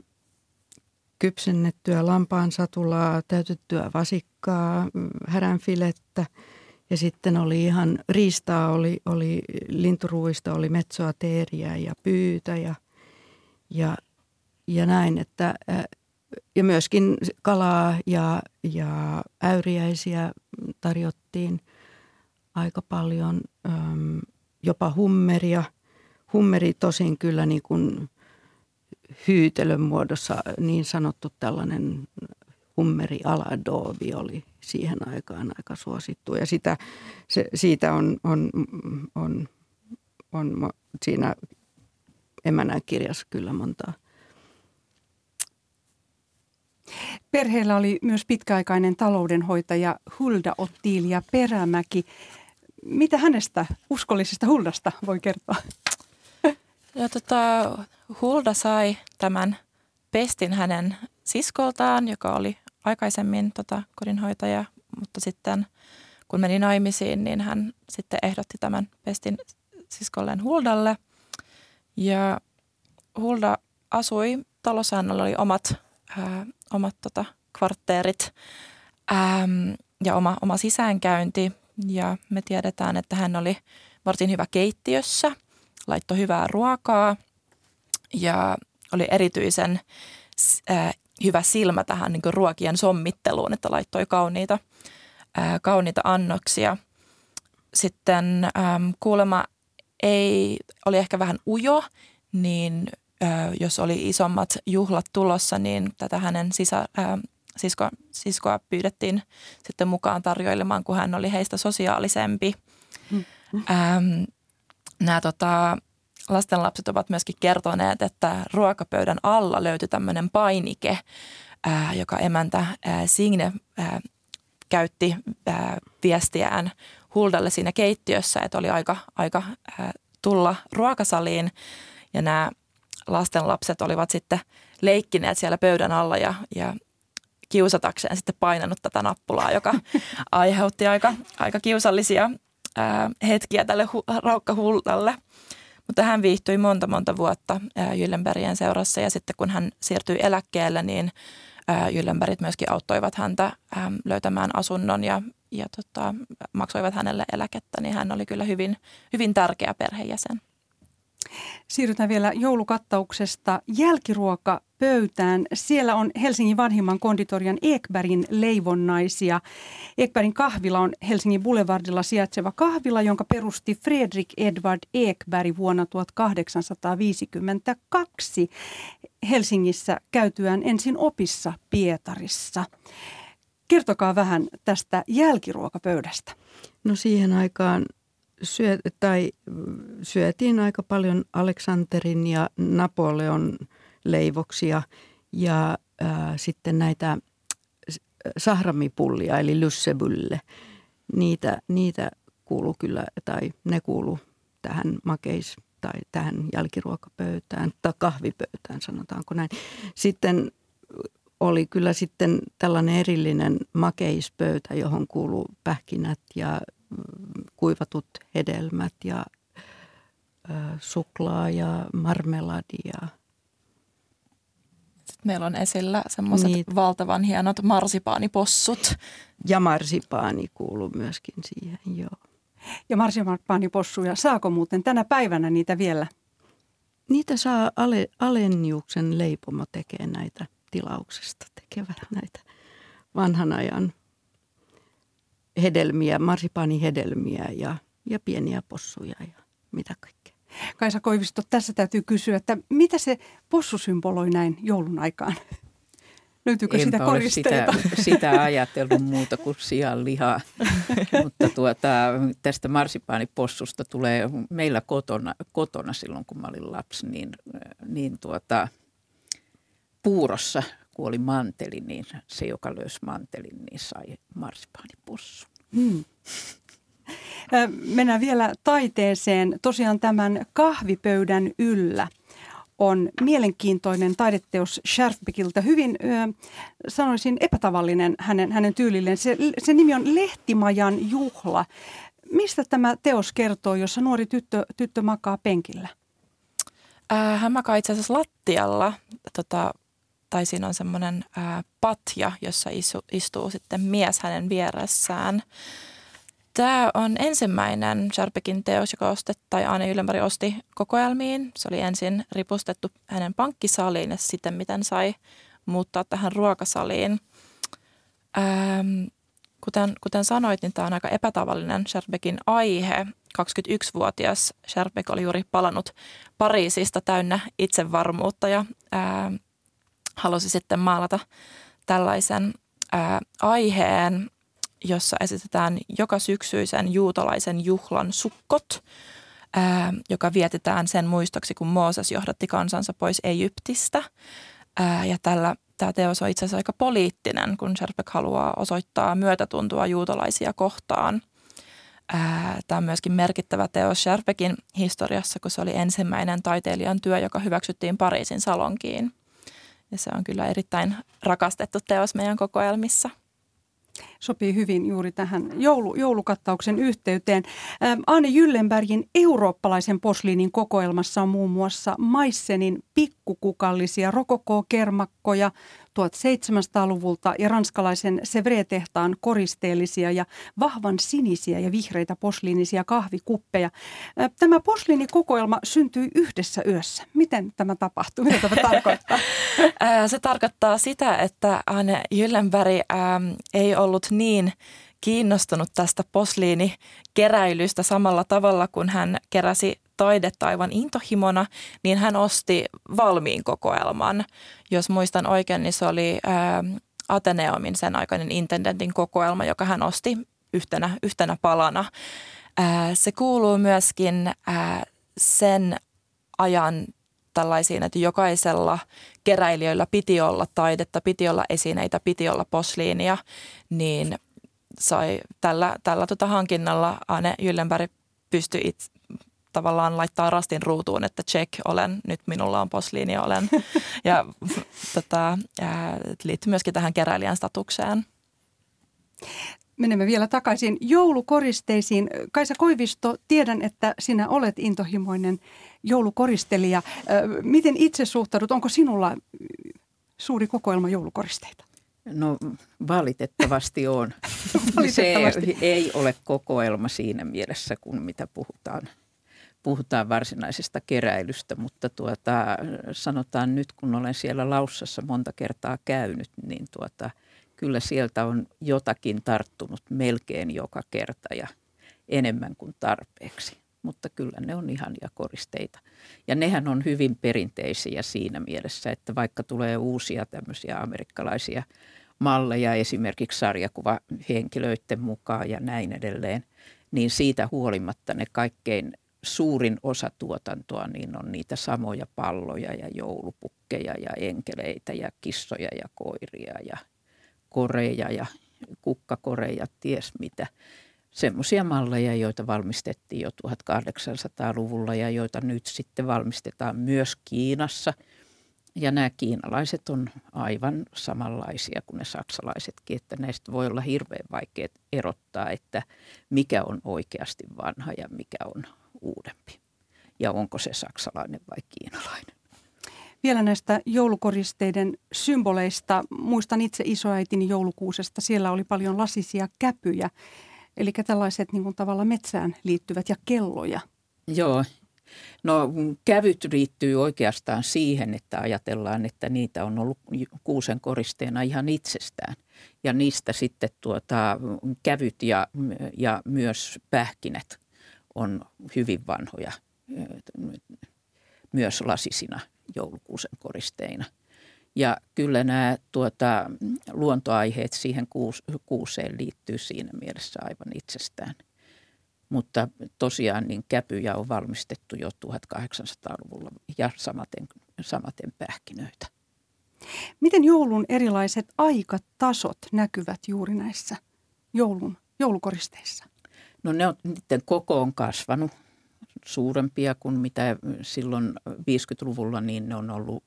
kypsennettyä lampaan satulaa, täytettyä vasikkaa, häränfilettä ja sitten oli ihan riistaa, oli, oli linturuuista, oli metsoa, teeriä ja pyytä ja, ja, ja näin, että ja myöskin kalaa ja, ja äyriäisiä tarjottiin – aika paljon, äm, jopa hummeria. Hummeri tosin kyllä niin kuin hyytelön muodossa niin sanottu tällainen hummeri aladoovi oli siihen aikaan aika suosittu. Ja sitä, se, siitä on, on, on, on, siinä emännän kirjassa kyllä montaa Perheellä oli myös pitkäaikainen taloudenhoitaja Hulda Ottilia Perämäki. Mitä hänestä, uskollisesta Huldasta, voi kertoa? Ja tota, Hulda sai tämän pestin hänen siskoltaan, joka oli aikaisemmin tota, kodinhoitaja, mutta sitten kun meni naimisiin, niin hän sitten ehdotti tämän pestin siskolleen Huldalle. Ja Hulda asui talossa, hänellä oli omat, ää, omat tota, kvartteerit äm, ja oma, oma sisäänkäynti. Ja me tiedetään, että hän oli varsin hyvä keittiössä, laittoi hyvää ruokaa ja oli erityisen äh, hyvä silmä tähän niin kuin ruokien sommitteluun, että laittoi kauniita, äh, kauniita annoksia. Sitten ähm, kuulemma ei, oli ehkä vähän ujo, niin äh, jos oli isommat juhlat tulossa, niin tätä hänen sisä, äh, sisko, siskoa pyydettiin sitten mukaan tarjoilemaan, kun hän oli heistä sosiaalisempi. Mm. Ähm, nämä tota, lastenlapset ovat myöskin kertoneet, että ruokapöydän alla löytyi tämmöinen painike, ää, joka emäntä ää, Signe ää, käytti ää, viestiään Huldalle siinä keittiössä, että oli aika, aika ää, tulla ruokasaliin ja nämä lastenlapset olivat sitten leikkineet siellä pöydän alla ja, ja kiusatakseen sitten painanut tätä nappulaa, joka aiheutti aika, aika kiusallisia ää, hetkiä tälle hu, raukkahullalle. Mutta hän viihtyi monta monta vuotta Jyllenbergien seurassa ja sitten kun hän siirtyi eläkkeelle, niin Jyllenbergit myöskin auttoivat häntä löytämään asunnon ja, ja tota, maksoivat hänelle eläkettä, niin hän oli kyllä hyvin, hyvin tärkeä perheenjäsen. Siirrytään vielä joulukattauksesta jälkiruoka pöytään. Siellä on Helsingin vanhimman konditorian Ekbergin leivonnaisia. Ekbergin kahvila on Helsingin Boulevardilla sijaitseva kahvila, jonka perusti Fredrik Edvard Ekberg vuonna 1852 Helsingissä käytyään ensin opissa Pietarissa. Kertokaa vähän tästä jälkiruokapöydästä. No siihen aikaan syö, tai syötiin aika paljon Aleksanterin ja Napoleon leivoksia ja ää, sitten näitä sahramipullia eli lyssebulle. Niitä, niitä kuuluu kyllä, tai ne kuuluu tähän makeis, tai tähän jälkiruokapöytään tai kahvipöytään, sanotaanko näin. Sitten oli kyllä sitten tällainen erillinen makeispöytä, johon kuuluu pähkinät ja kuivatut hedelmät ja suklaa ja marmeladia. Meillä on esillä semmoiset niin. valtavan hienot marsipaanipossut. Ja marsipaani kuuluu myöskin siihen, joo. Ja marsipaanipossuja, saako muuten tänä päivänä niitä vielä? Niitä saa Ale, Alenniuksen leipomo tekee näitä tilauksesta, tekevät näitä vanhan ajan hedelmiä, marsipaanihedelmiä ja, ja pieniä possuja ja mitä kaikkea. Kaisa Koivisto, tässä täytyy kysyä, että mitä se possu symboloi näin joulun aikaan? Löytyykö Enpä sitä koristeita? Sitä, sitä ajatellut muuta kuin sian lihaa. Mutta tuota, tästä marsipaanipossusta tulee meillä kotona, kotona silloin, kun mä olin lapsi, niin, niin tuota, puurossa, kun oli manteli, niin se, joka löysi mantelin, niin sai marsipaanipossun. Hmm. Mennään vielä taiteeseen. Tosiaan tämän kahvipöydän yllä on mielenkiintoinen taideteos Scherfbeckiltä. Hyvin sanoisin epätavallinen hänen, hänen tyylilleen. Se, se nimi on Lehtimajan juhla. Mistä tämä teos kertoo, jossa nuori tyttö, tyttö makaa penkillä? hän makaa itse asiassa lattialla. Tota, tai siinä on semmoinen patja, jossa istu, istuu sitten mies hänen vieressään. Tämä on ensimmäinen Sharpekin teos, joka ostettiin, tai Aane Yllämpäri osti kokoelmiin. Se oli ensin ripustettu hänen pankkisaliin ja sitten miten sai muuttaa tähän ruokasaliin. Ähm, kuten, kuten sanoit, niin tämä on aika epätavallinen Sherbekin aihe. 21-vuotias Sherbek oli juuri palannut Pariisista täynnä itsevarmuutta ja ää, halusi sitten maalata tällaisen ää, aiheen jossa esitetään joka syksyisen juutalaisen juhlan sukkot, ää, joka vietetään sen muistoksi, kun Mooses johdatti kansansa pois Egyptistä. Ää, ja tällä tämä teos on itse asiassa aika poliittinen, kun Sherbeck haluaa osoittaa myötätuntoa juutalaisia kohtaan. Tämä on myöskin merkittävä teos Sherbeckin historiassa, kun se oli ensimmäinen taiteilijan työ, joka hyväksyttiin Pariisin salonkiin. Ja se on kyllä erittäin rakastettu teos meidän kokoelmissa – sopii hyvin juuri tähän joulu, joulukattauksen yhteyteen. Ähm, Anne Jyllenbergin eurooppalaisen posliinin kokoelmassa on muun muassa Maissenin pikkukukallisia rokoko-kermakkoja, 1700-luvulta ja ranskalaisen Sevre-tehtaan koristeellisia ja vahvan sinisiä ja vihreitä posliinisia kahvikuppeja. Tämä posliinikokoelma syntyi yhdessä yössä. Miten tämä tapahtuu? Mitä tämä tarkoittaa? Se tarkoittaa sitä, että Anne Jyllenberg ei ollut niin kiinnostunut tästä posliinikeräilystä samalla tavalla kuin hän keräsi taidetta aivan intohimona, niin hän osti valmiin kokoelman. Jos muistan oikein, niin se oli ää, Ateneumin sen aikainen intendentin kokoelma, joka hän osti yhtenä, yhtenä palana. Ää, se kuuluu myöskin ää, sen ajan tällaisiin, että jokaisella keräilijöillä piti olla taidetta, piti olla esineitä, piti olla posliinia, niin sai tällä, tällä tota hankinnalla Anne Jyllenberg pystyi itse, tavallaan laittaa rastin ruutuun, että check, olen, nyt minulla on posliini, olen. ja tota, liittyy myöskin tähän keräilijän statukseen. Menemme vielä takaisin joulukoristeisiin. Kaisa Koivisto, tiedän, että sinä olet intohimoinen joulukoristelija. Miten itse suhtaudut? Onko sinulla suuri kokoelma joulukoristeita? No valitettavasti on. valitettavasti. Se ei ole kokoelma siinä mielessä, kun mitä puhutaan puhutaan varsinaisesta keräilystä, mutta tuota, sanotaan nyt, kun olen siellä Laussassa monta kertaa käynyt, niin tuota, kyllä sieltä on jotakin tarttunut melkein joka kerta ja enemmän kuin tarpeeksi. Mutta kyllä ne on ihania koristeita. Ja nehän on hyvin perinteisiä siinä mielessä, että vaikka tulee uusia tämmöisiä amerikkalaisia malleja esimerkiksi sarjakuvahenkilöiden mukaan ja näin edelleen, niin siitä huolimatta ne kaikkein suurin osa tuotantoa niin on niitä samoja palloja ja joulupukkeja ja enkeleitä ja kissoja ja koiria ja koreja ja kukkakoreja, ties mitä. semmoisia malleja, joita valmistettiin jo 1800-luvulla ja joita nyt sitten valmistetaan myös Kiinassa. Ja nämä kiinalaiset on aivan samanlaisia kuin ne saksalaisetkin, että näistä voi olla hirveän vaikea erottaa, että mikä on oikeasti vanha ja mikä on uudempi. Ja onko se saksalainen vai kiinalainen. Vielä näistä joulukoristeiden symboleista. Muistan itse isoäitini joulukuusesta. Siellä oli paljon lasisia käpyjä. Eli tällaiset niin kuin tavalla metsään liittyvät ja kelloja. Joo. No kävyt liittyy oikeastaan siihen, että ajatellaan, että niitä on ollut kuusen koristeena ihan itsestään. Ja niistä sitten tuota, kävyt ja, ja myös pähkinät on hyvin vanhoja myös lasisina joulukuusen koristeina – ja kyllä nämä tuota, luontoaiheet siihen kuus, kuuseen liittyy siinä mielessä aivan itsestään. Mutta tosiaan niin käpyjä on valmistettu jo 1800-luvulla ja samaten, samaten pähkinöitä. Miten joulun erilaiset aikatasot näkyvät juuri näissä joulun, joulukoristeissa? No ne on, niiden koko on kasvanut suurempia kuin mitä silloin 50-luvulla, niin ne on ollut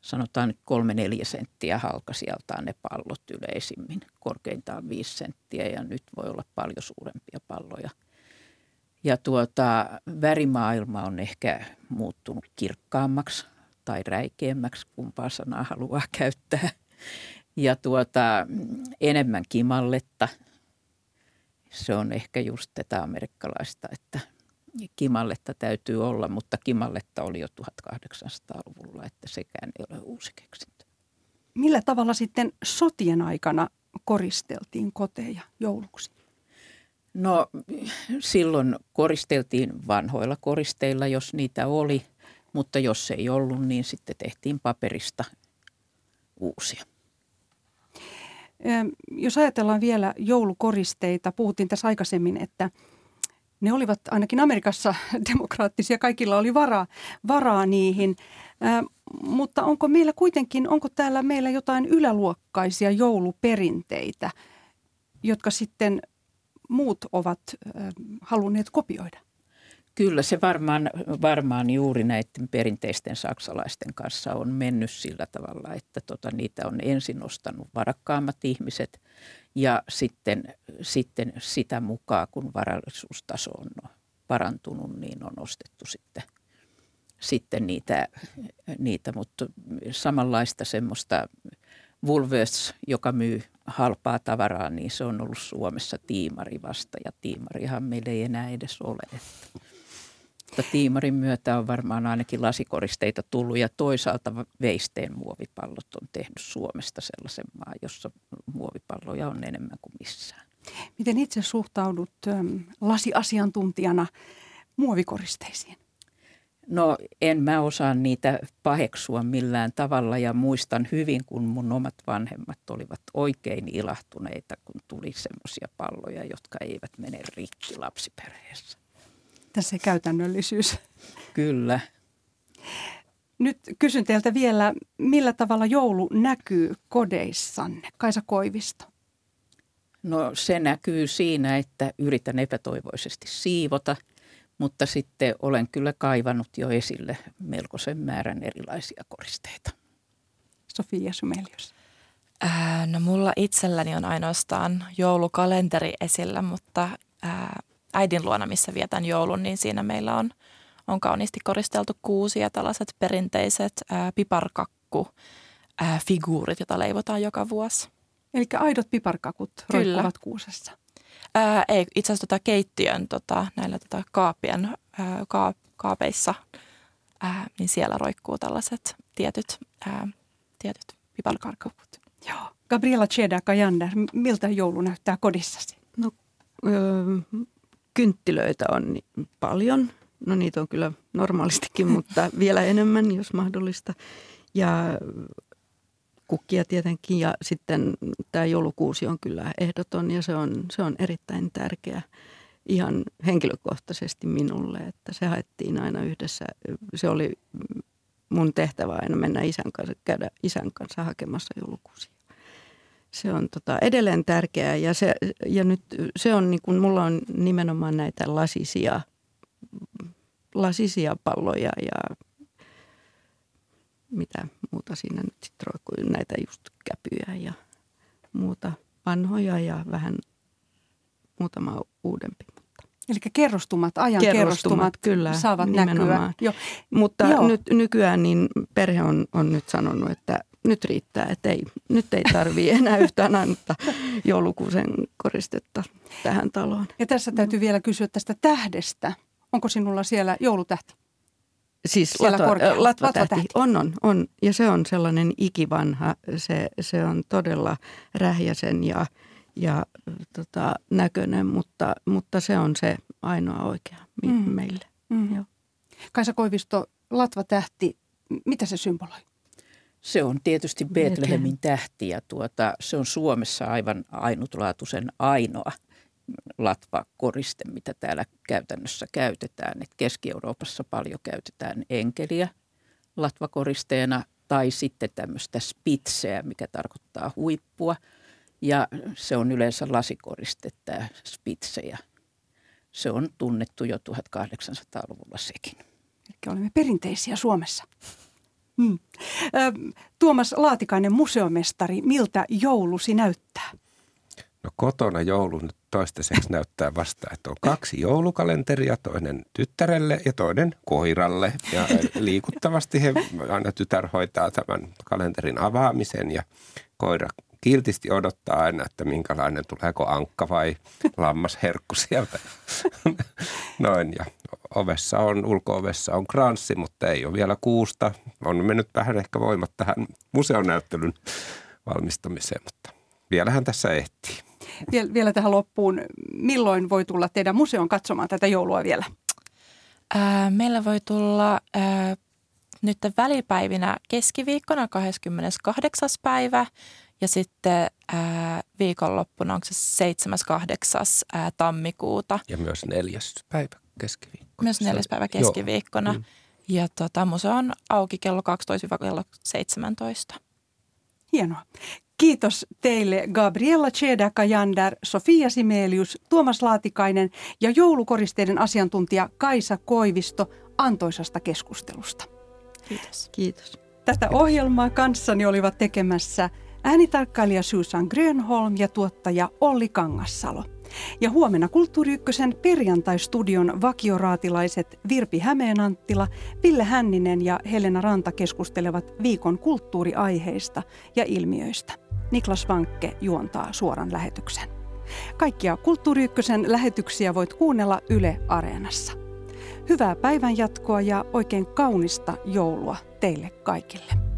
sanotaan nyt kolme neljä senttiä halkasijaltaan ne pallot yleisimmin, korkeintaan viisi senttiä ja nyt voi olla paljon suurempia palloja. Ja tuota, värimaailma on ehkä muuttunut kirkkaammaksi tai räikeämmäksi, kumpaa sanaa haluaa käyttää. Ja tuota, enemmän kimalletta. Se on ehkä just tätä amerikkalaista, että Kimalletta täytyy olla, mutta Kimalletta oli jo 1800-luvulla, että sekään ei ole uusi keksintö. Millä tavalla sitten sotien aikana koristeltiin koteja jouluksi? No silloin koristeltiin vanhoilla koristeilla, jos niitä oli, mutta jos ei ollut, niin sitten tehtiin paperista uusia. Jos ajatellaan vielä joulukoristeita, puhuttiin tässä aikaisemmin, että ne olivat ainakin Amerikassa demokraattisia, kaikilla oli varaa, varaa niihin. Mutta onko meillä kuitenkin, onko täällä meillä jotain yläluokkaisia jouluperinteitä, jotka sitten muut ovat halunneet kopioida? Kyllä se varmaan, varmaan juuri näiden perinteisten saksalaisten kanssa on mennyt sillä tavalla, että tota, niitä on ensin nostanut varakkaammat ihmiset ja sitten, sitten sitä mukaan, kun varallisuustaso on parantunut, niin on ostettu sitten, sitten niitä, niitä, mutta samanlaista semmoista Woolworths, joka myy halpaa tavaraa, niin se on ollut Suomessa tiimari vasta ja tiimarihan meillä ei enää edes ole. Mutta tiimarin myötä on varmaan ainakin lasikoristeita tullut ja toisaalta veisteen muovipallot on tehnyt Suomesta sellaisen maan, jossa muovipalloja on enemmän kuin missään. Miten itse suhtaudut äm, lasiasiantuntijana muovikoristeisiin? No en mä osaa niitä paheksua millään tavalla ja muistan hyvin, kun mun omat vanhemmat olivat oikein ilahtuneita, kun tuli semmoisia palloja, jotka eivät mene rikki lapsiperheessä tässä käytännöllisyys. Kyllä. Nyt kysyn teiltä vielä, millä tavalla joulu näkyy kodeissanne? Kaisa Koivisto. No se näkyy siinä, että yritän epätoivoisesti siivota, mutta sitten olen kyllä kaivannut jo esille melkoisen määrän erilaisia koristeita. Sofia Sumelius. Ää, no mulla itselläni on ainoastaan joulukalenteri esillä, mutta ää, äidin luona, missä vietän joulun, niin siinä meillä on, on kauniisti koristeltu kuusi ja tällaiset perinteiset ää, piparkakku ää, figuurit, joita leivotaan joka vuosi. Eli aidot piparkakut roikkuvat kuusessa? Ää, ei, itse asiassa tota keittiön tota, näillä tota kaapien, ää, ka, kaapeissa, ää, niin siellä roikkuu tällaiset tietyt, ää, tietyt piparkakut. Joo. Gabriela Cheda Kajander, miltä joulu näyttää kodissasi? No, öö, kynttilöitä on paljon. No niitä on kyllä normaalistikin, mutta vielä enemmän, jos mahdollista. Ja kukkia tietenkin ja sitten tämä joulukuusi on kyllä ehdoton ja se on, se on erittäin tärkeä ihan henkilökohtaisesti minulle, että se haettiin aina yhdessä. Se oli mun tehtävä aina mennä isän kanssa, käydä isän kanssa hakemassa joulukuusia. Se on tota edelleen tärkeää ja, se, ja nyt se on niin kuin, mulla on nimenomaan näitä lasisia, lasisia palloja ja mitä muuta siinä nyt sitten roikkuu, näitä just käpyjä ja muuta vanhoja ja vähän muutama uudempi. Eli kerrostumat, ajan kerrostumat, kerrostumat kyllä, saavat nimenomaan. näkyä. Jo. Mutta Joo. nyt nykyään niin perhe on, on nyt sanonut, että nyt riittää, että ei, nyt ei tarvitse enää yhtään annetta joulukuusen koristetta tähän taloon. Ja tässä täytyy vielä kysyä tästä tähdestä. Onko sinulla siellä joulutähti? Siis latva, latva, latvatähti. On, on, on. Ja se on sellainen ikivanha. Se, se on todella rähjäsen ja, ja tota, näköinen, mutta, mutta se on se ainoa oikea mm. meille. Mm. Joo. Kaisa Koivisto, latvatähti, mitä se symboloi? Se on tietysti Betlehemin tähti ja tuota, se on Suomessa aivan ainutlaatuisen ainoa latvakoriste, mitä täällä käytännössä käytetään. Et Keski-Euroopassa paljon käytetään enkeliä latvakoristeena tai sitten tämmöistä spitseä, mikä tarkoittaa huippua. Ja se on yleensä lasikoriste, tämä spitse, ja se on tunnettu jo 1800-luvulla sekin. Eli olemme perinteisiä Suomessa. Hmm. Tuomas Laatikainen, museomestari, miltä joulusi näyttää? No kotona joulu nyt toistaiseksi näyttää vasta, että on kaksi joulukalenteria, toinen tyttärelle ja toinen koiralle. Ja liikuttavasti he, aina tytär hoitaa tämän kalenterin avaamisen ja koira kiltisti odottaa aina, että minkälainen, tuleeko ankka vai lammasherkku sieltä. Noin ja ovessa on, ulko-ovessa on kranssi, mutta ei ole vielä kuusta. On mennyt vähän ehkä voimat tähän museonäyttelyn valmistamiseen, mutta vielähän tässä ehtii. Viel, vielä tähän loppuun, milloin voi tulla teidän museon katsomaan tätä joulua vielä? Ää, meillä voi tulla ää, nyt välipäivinä keskiviikkona 28. päivä ja sitten ää, viikonloppuna onko se 7.8. tammikuuta. Ja myös neljäs päivä keskiviikkona. Myös neljäs päivä keskiviikkona. Joo. Mm. Ja tota, museo on auki kello 12-17. Hienoa. Kiitos teille Gabriella Cheda-Kajander, Sofia Simelius, Tuomas Laatikainen ja joulukoristeiden asiantuntija Kaisa Koivisto antoisasta keskustelusta. Kiitos. Kiitos. Tätä ohjelmaa kanssani olivat tekemässä äänitarkkailija Susan Grönholm ja tuottaja Olli Kangassalo. Ja huomenna Kulttuuri Ykkösen perjantaistudion vakioraatilaiset Virpi Hämeenanttila, Ville Hänninen ja Helena Ranta keskustelevat viikon kulttuuriaiheista ja ilmiöistä. Niklas Vankke juontaa suoran lähetyksen. Kaikkia Kulttuuri Ykkösen lähetyksiä voit kuunnella Yle Areenassa. Hyvää päivänjatkoa ja oikein kaunista joulua teille kaikille.